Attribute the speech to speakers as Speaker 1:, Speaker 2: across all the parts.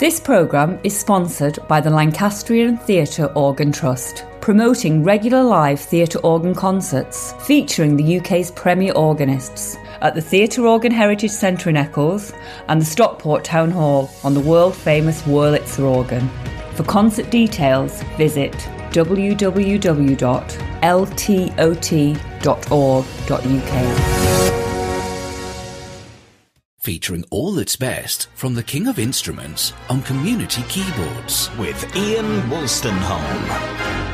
Speaker 1: This programme is sponsored by the Lancastrian Theatre Organ Trust, promoting regular live theatre organ concerts featuring the UK's premier organists at the Theatre Organ Heritage Centre in Eccles and the Stockport Town Hall on the world famous Wurlitzer organ. For concert details, visit www.ltot.org.uk
Speaker 2: featuring all that's best from the King of Instruments on community keyboards.
Speaker 3: With Ian Wolstenholme.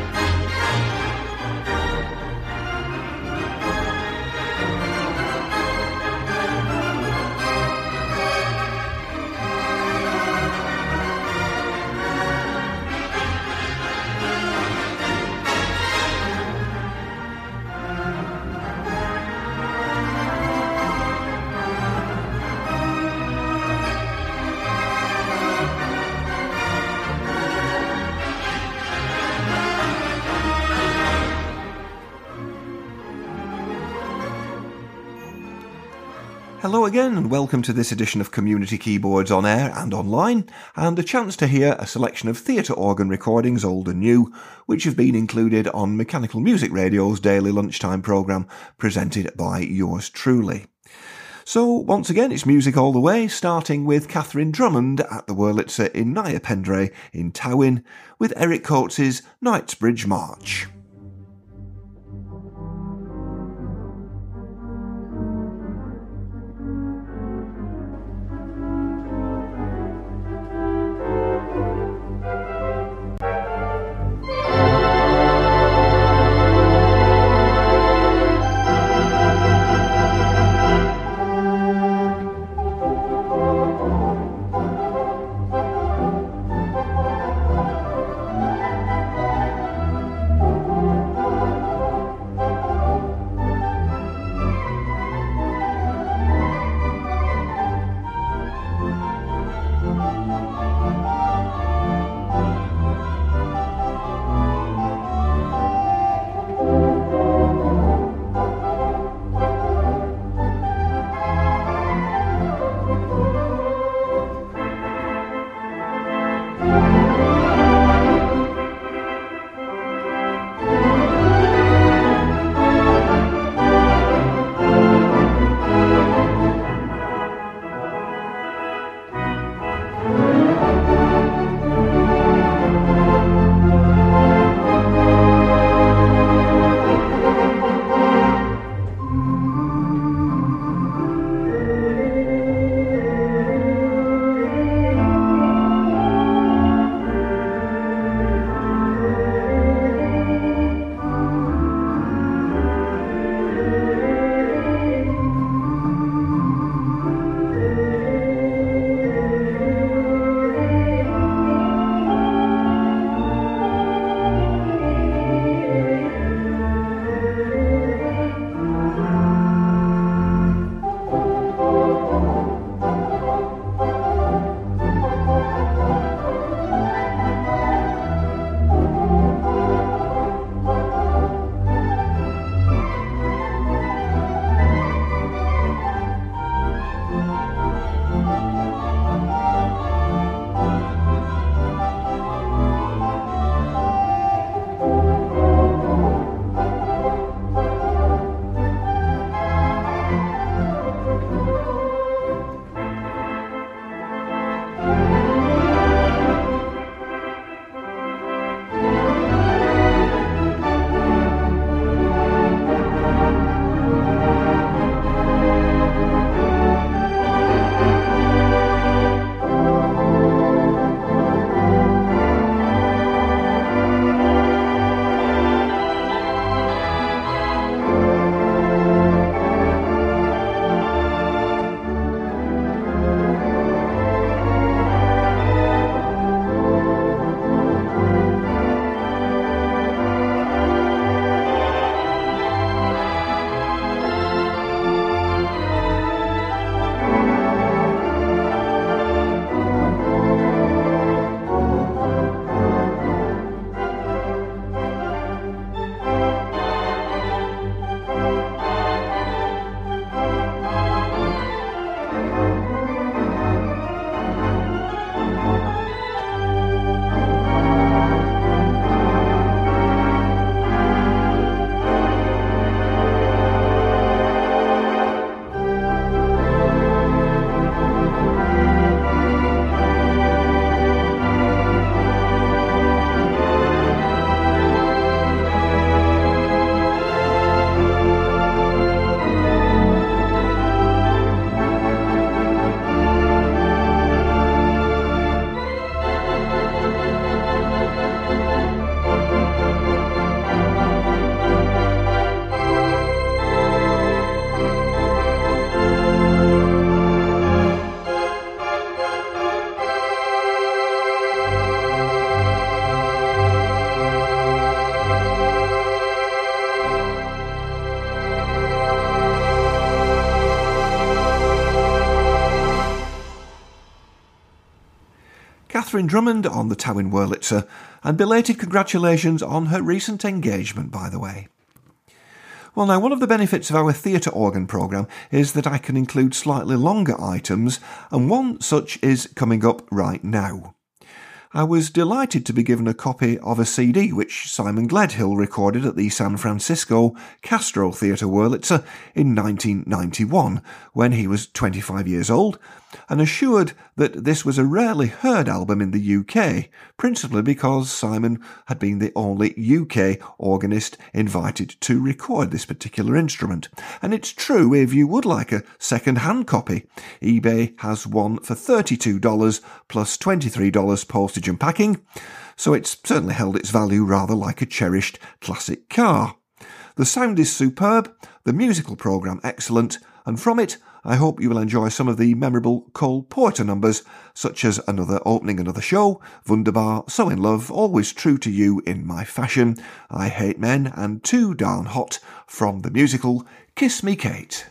Speaker 4: Again, and welcome to this edition of Community Keyboards on air and online, and a chance to hear a selection of theatre organ recordings, old and new, which have been included on Mechanical Music Radio's daily lunchtime programme presented by yours truly. So, once again, it's music all the way, starting with Catherine Drummond at the Wurlitzer in Neuadd Pendre in Towyn, with Eric Coates' Knightsbridge March. Drummond on the Towyn Wurlitzer, and belated congratulations on her recent engagement, by the way. Well, now, one of the benefits of our theatre organ programme is that I can include slightly longer items, and one such is coming up right now. I was delighted to be given a copy of a CD which Simon Gledhill recorded at the San Francisco Castro Theatre Wurlitzer in 1991 when he was 25 years old and assured that this was a rarely heard album in the UK, principally because Simon had been the only UK organist invited to record this particular instrument. And it's true if you would like a second hand copy. eBay has one for $32 plus $23 postage and packing, so it's certainly held its value rather like a cherished classic car. The sound is superb, the musical programme excellent, and from it I hope you will enjoy some of the memorable Cole Porter numbers, such as Another Opening Another Show, Wunderbar, So in Love, Always True to You in My Fashion, I Hate Men, and Too Darn Hot from the musical Kiss Me Kate.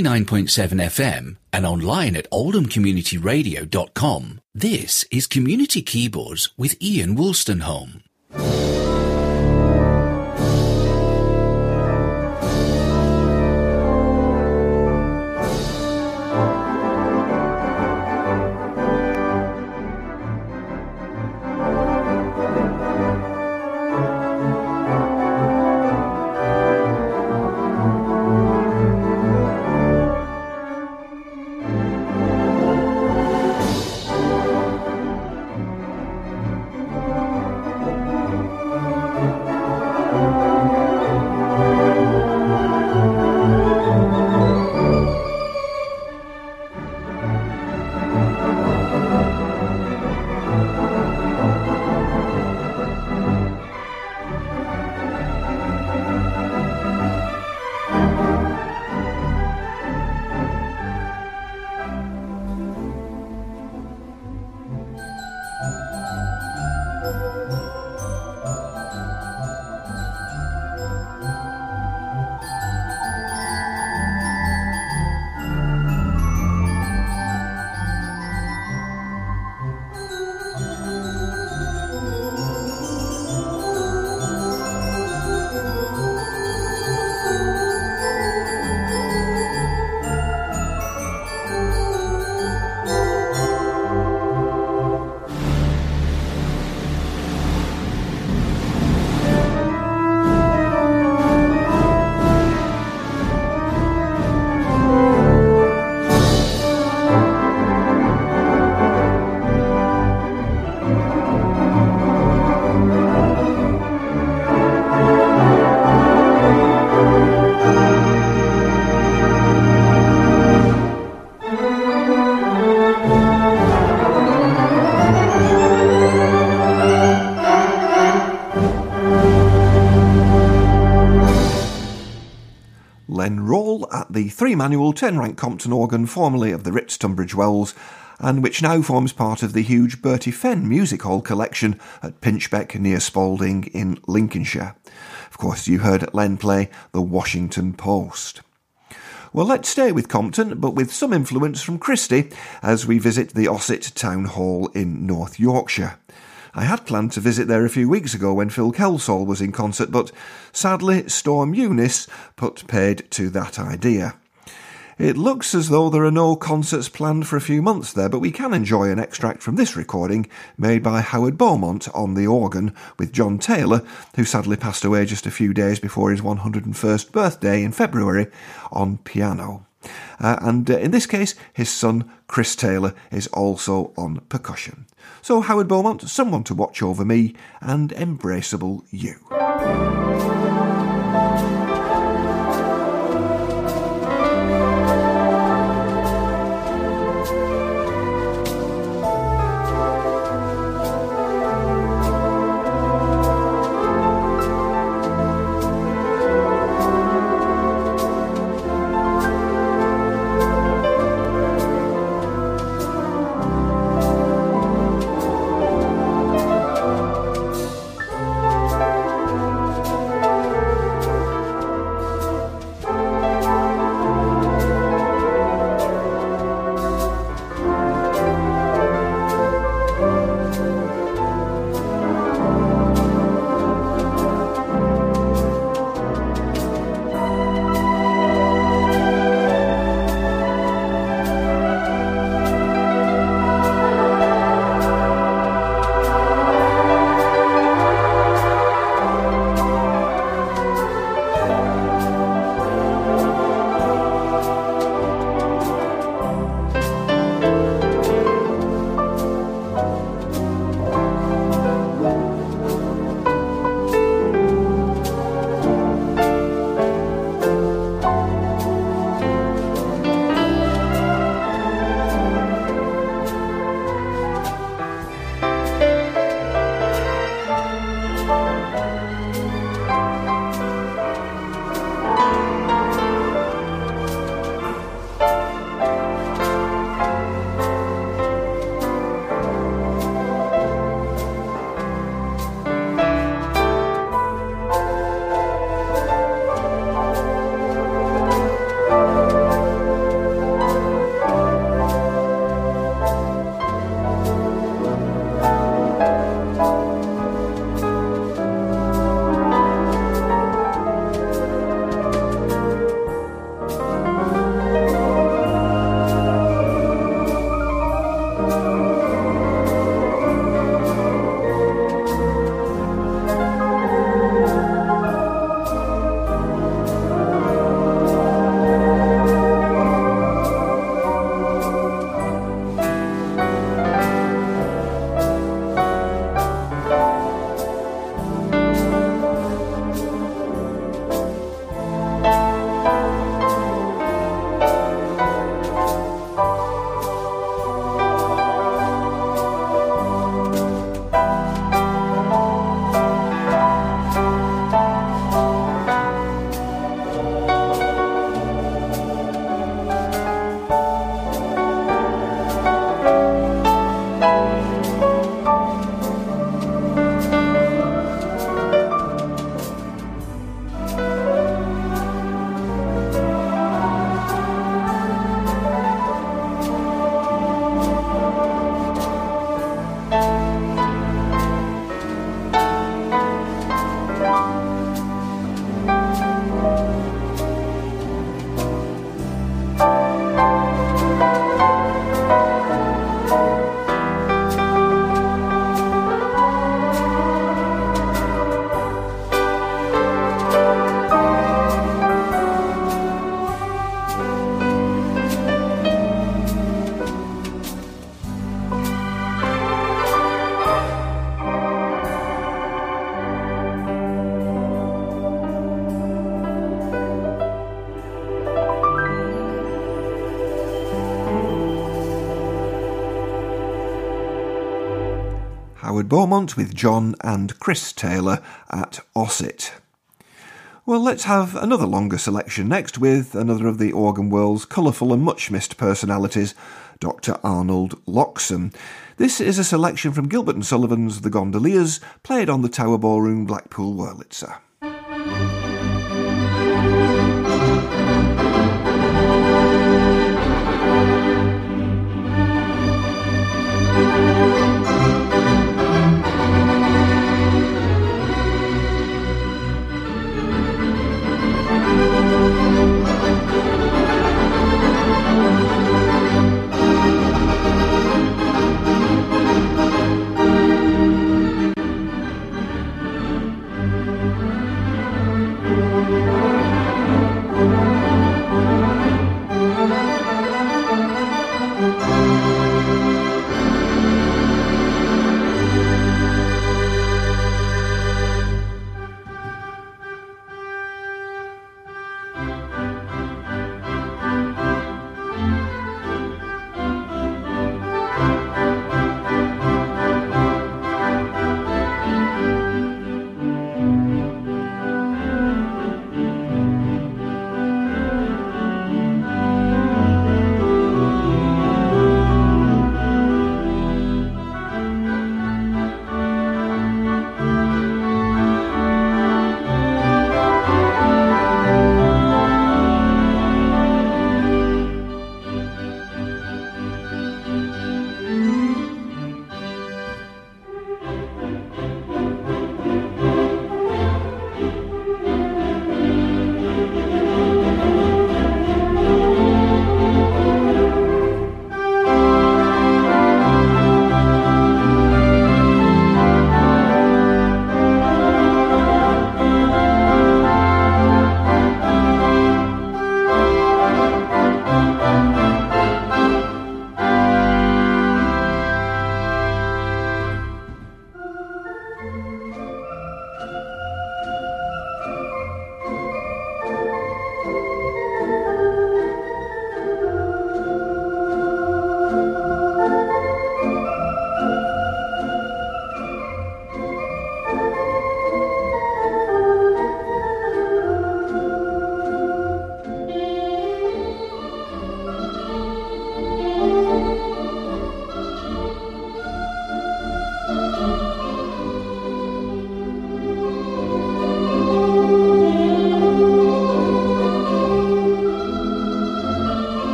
Speaker 2: 99.7 FM and online at oldhamcommunityradio.com, this is Community Keyboards with Ian Wolstenholme.
Speaker 4: The three manual 10 rank Compton organ formerly of the Ritz Tunbridge Wells and which now forms part of the huge Bertie Fenn Music Hall collection at Pinchbeck near Spalding in Lincolnshire. Of course, you heard Len play the Washington Post. Well, let's stay with Compton, but with some influence from Christie, as we visit the Ossett Town Hall in North Yorkshire. I had planned to visit there a few weeks ago when Phil Kelsall was in concert, but sadly Storm Eunice put paid to that idea. It looks as though there are no concerts planned for a few months there, but we can enjoy an extract from this recording made by Howard Beaumont on the organ with John Taylor, who sadly passed away just a few days before his 101st birthday in February, on piano. Uh, and uh, in this case, his son Chris Taylor is also on percussion. So, Howard Beaumont, someone to watch over me, and embraceable you. Beaumont with John and Chris Taylor at Ossett. Well, let's have another longer selection next with another of the organ world's colourful and much missed personalities, Dr. Arnold Loxam. This is a selection from Gilbert and Sullivan's The Gondoliers, played on the Tower Ballroom, Blackpool, Wurlitzer.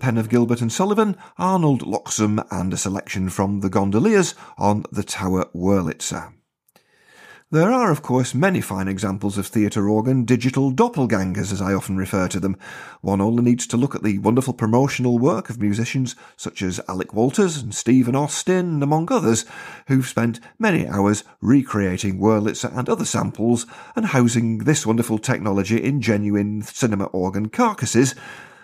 Speaker 4: Pen of Gilbert and Sullivan, Arnold Loxam, and a selection from the Gondoliers on the Tower Wurlitzer. There are, of course, many fine examples of theatre organ digital doppelgangers, as I often refer to them. One only needs to look at the wonderful promotional work of musicians such as Alec Walters and Stephen Austin, among others, who've spent many hours recreating Wurlitzer and other samples and housing this wonderful technology in genuine cinema organ carcasses,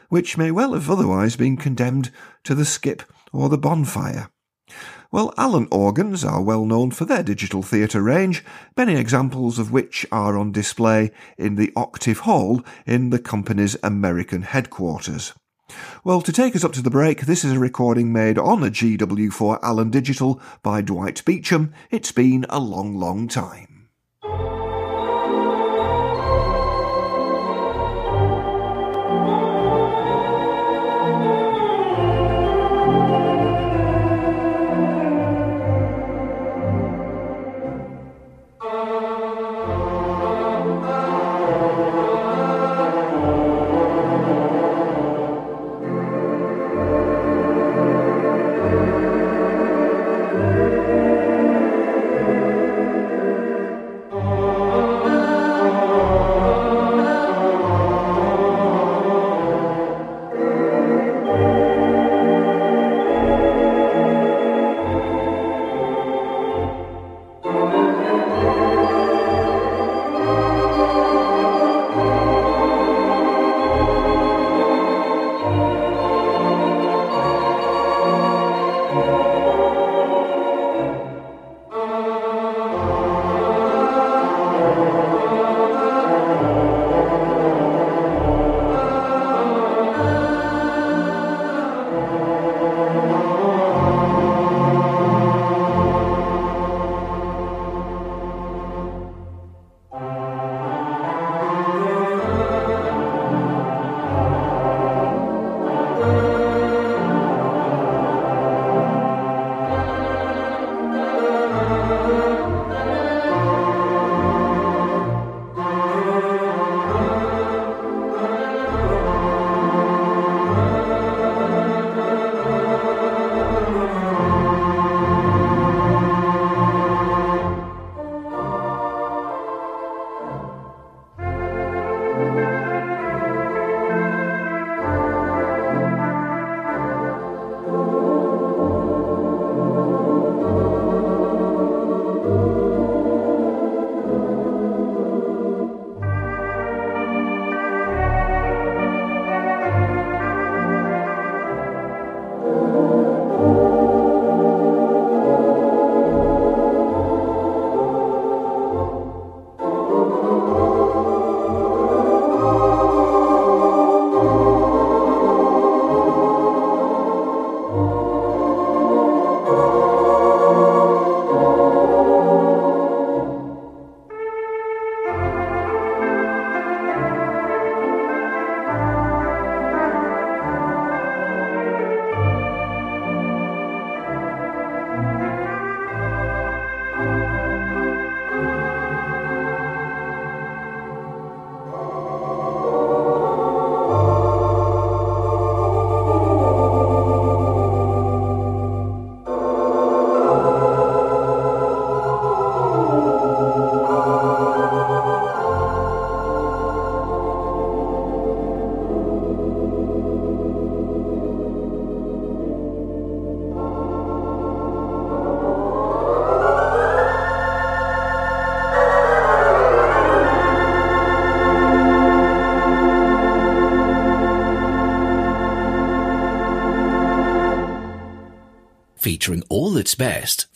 Speaker 4: which may well have otherwise been condemned to the skip or the bonfire. Well, Allen organs are well known for their digital theatre range, many examples of which are on display in the Octave Hall in the company's American headquarters. Well, to take us up to the break, this is a recording made on a GW4 Allen Digital by Dwight Beacham. It's been a long, long time.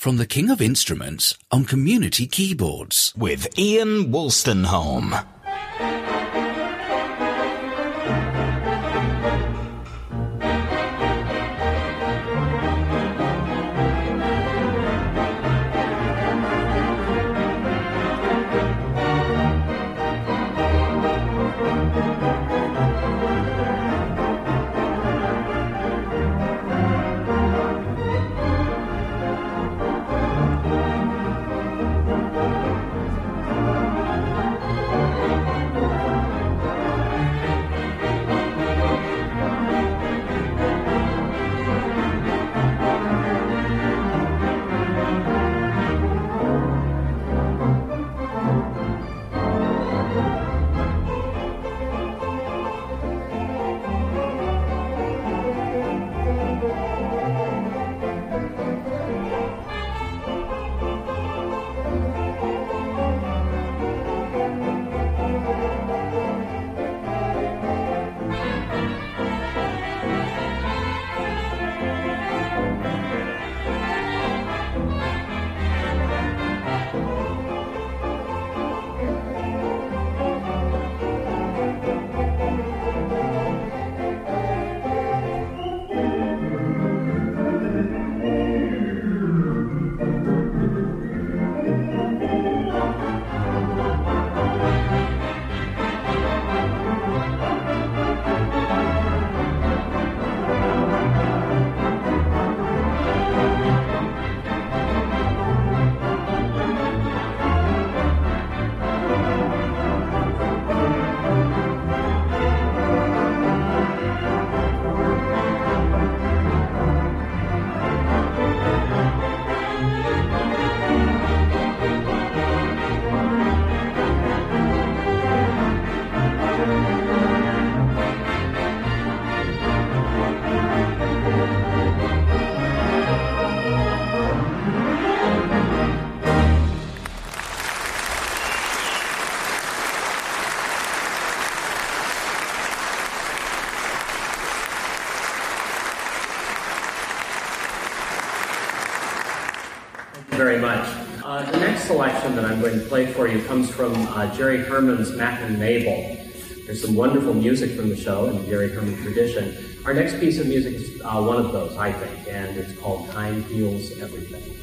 Speaker 2: From the King of Instruments on community keyboards.
Speaker 3: With Ian Wolstenholme.
Speaker 5: Selection that I'm going to play for you comes from uh, Jerry Herman's Mack and Mabel. There's some wonderful music from the show in the Jerry Herman tradition. Our next piece of music is uh, one of those, I think, and it's called Time Heals Everything.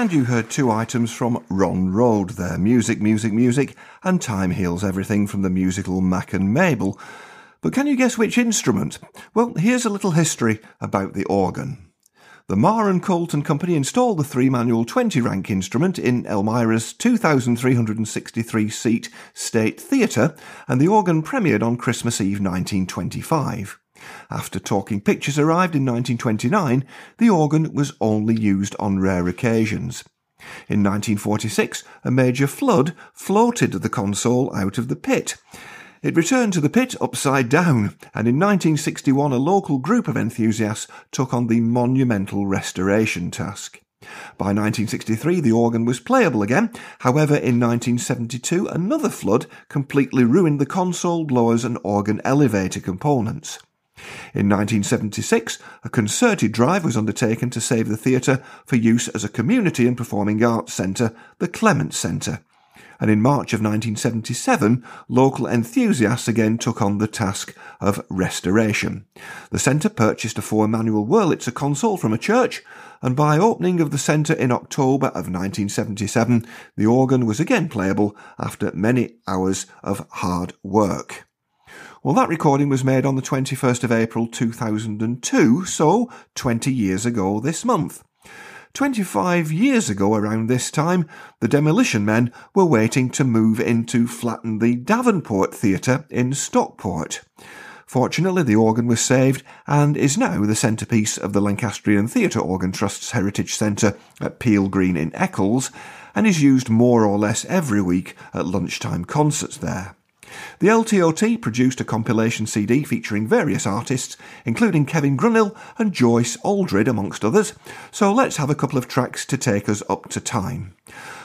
Speaker 4: And you heard two items from Ron Rhode there Music, Music, Music, and Time Heals Everything from the musical Mack and Mabel. But can you guess which instrument? Well, here's a little history about the organ. The Marr and Colton Company installed the three manual 20 rank instrument in Elmira's 2,363 seat State Theatre, and the organ premiered on Christmas Eve 1925. After Talking Pictures arrived in 1929, the organ was only used on rare occasions. In 1946, a major flood floated the console out of the pit. It returned to the pit upside down, and in 1961 a local group of enthusiasts took on the monumental restoration task. By 1963, the organ was playable again. However, in 1972, another flood completely ruined the console, blowers, and organ elevator components. In 1976, a concerted drive was undertaken to save the theatre for use as a community and performing arts centre, the Clemens Centre. And in March of 1977, local enthusiasts again took on the task of restoration. The centre purchased a four manual Wurlitzer console from a church, and by opening of the centre in October of 1977, the organ was again playable after many hours of hard work. Well, that recording was made on the 21st of April 2002, so 20 years ago this month. 25 years ago, around this time, the demolition men were waiting to move in to flatten the Davenport Theatre in Stockport. Fortunately, the organ was saved and is now the centrepiece of the Lancastrian Theatre Organ Trust's Heritage Centre at Peel Green in Eccles and is used more or less every week at lunchtime concerts there. The LTOT produced a compilation CD featuring various artists, including Kevin Grunill and Joyce Aldred, amongst others, so let's have a couple of tracks to take us up to time.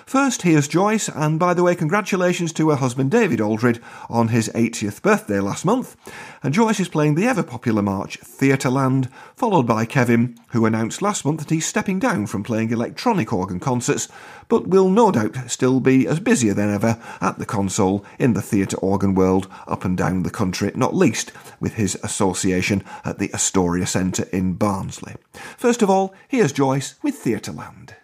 Speaker 4: First, here's Joyce, and by the way, congratulations to her husband David Aldred on his 80th birthday last month. And Joyce is playing the ever popular march Theatreland, followed by Kevin, who announced last month that he's stepping down from playing electronic organ concerts, but will no doubt still be as busier than ever at the console in the theatre organ world up and down the country, not least with his association at the Astoria Centre in Barnsley. First of all, here's Joyce with Theatreland.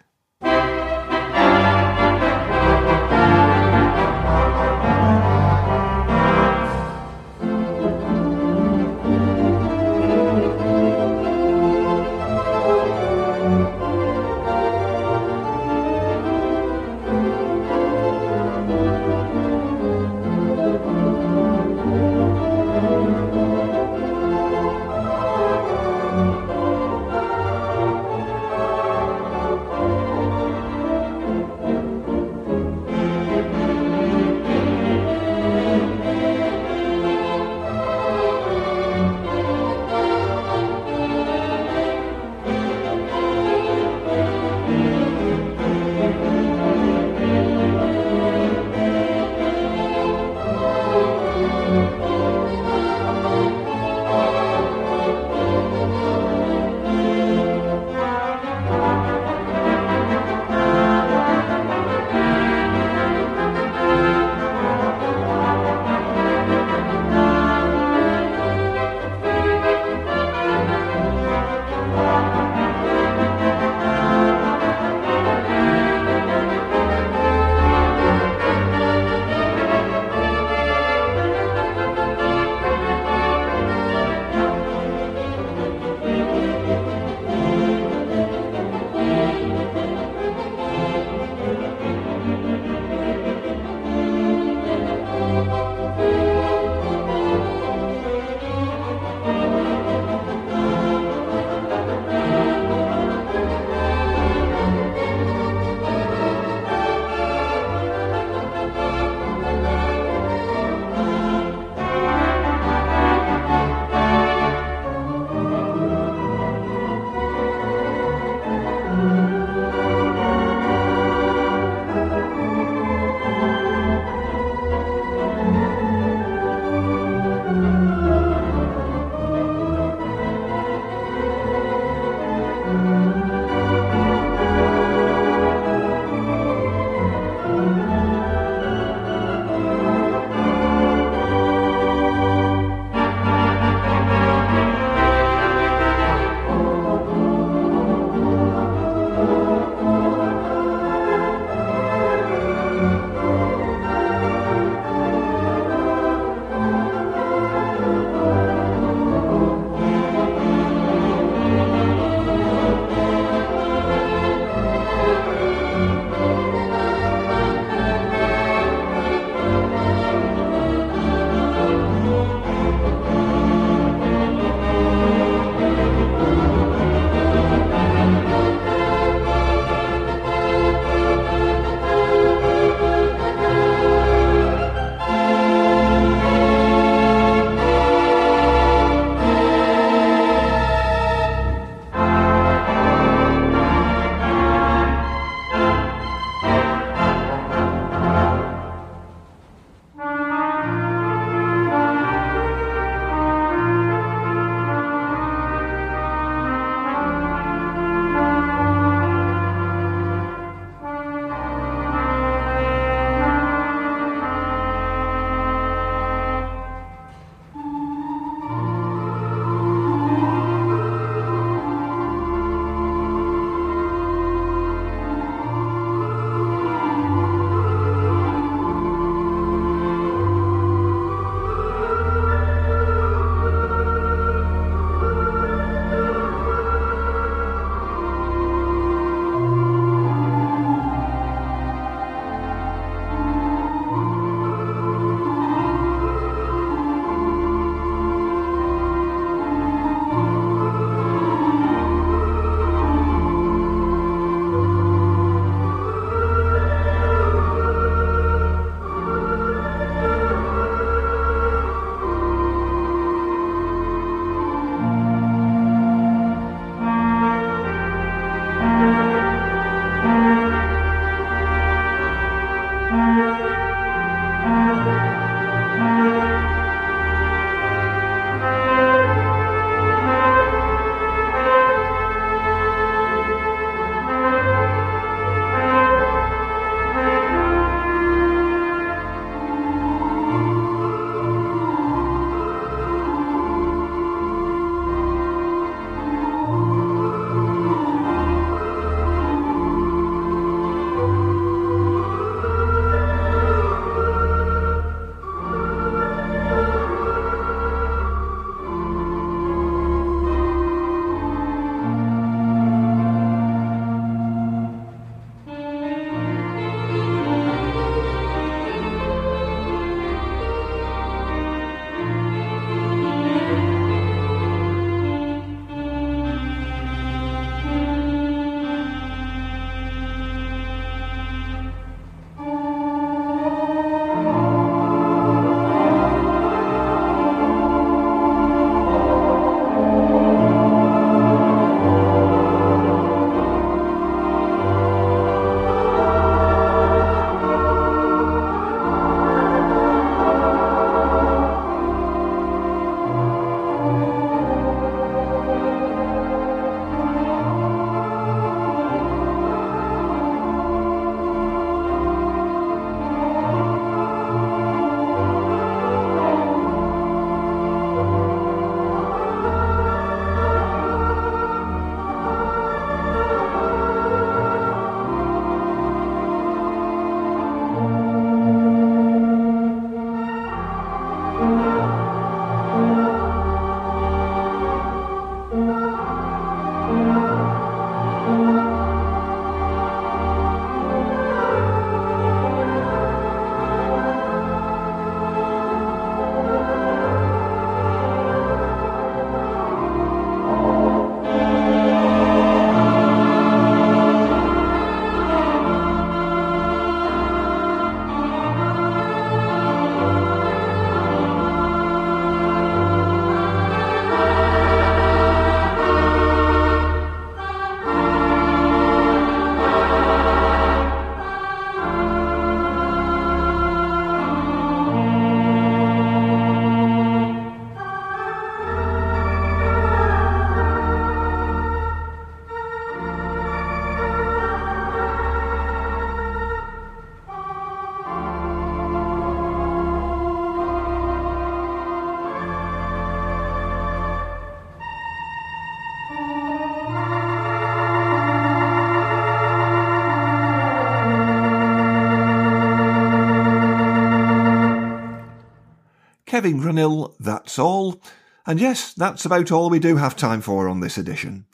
Speaker 4: Kevin Grunill, that's all. And yes, that's about all we do have time for on this edition.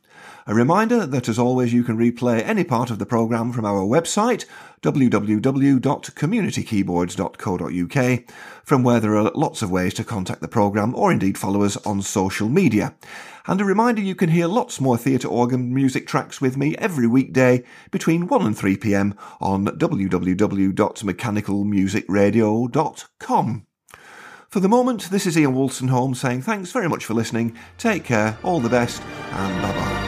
Speaker 4: A reminder that as always you can replay any part of the programme from our website www.communitykeyboards.co.uk from where there are lots of ways to contact the programme or indeed follow us on social media. And a reminder you can hear lots more theatre organ music tracks with me every weekday between 1 and 3 pm on www.mechanicalmusicradio.com. For the moment, this is Ian Wolstenholme saying thanks very much for listening, take care, all the best, and bye bye.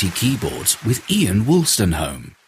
Speaker 2: Community Keyboards with Ian Wolstenholme.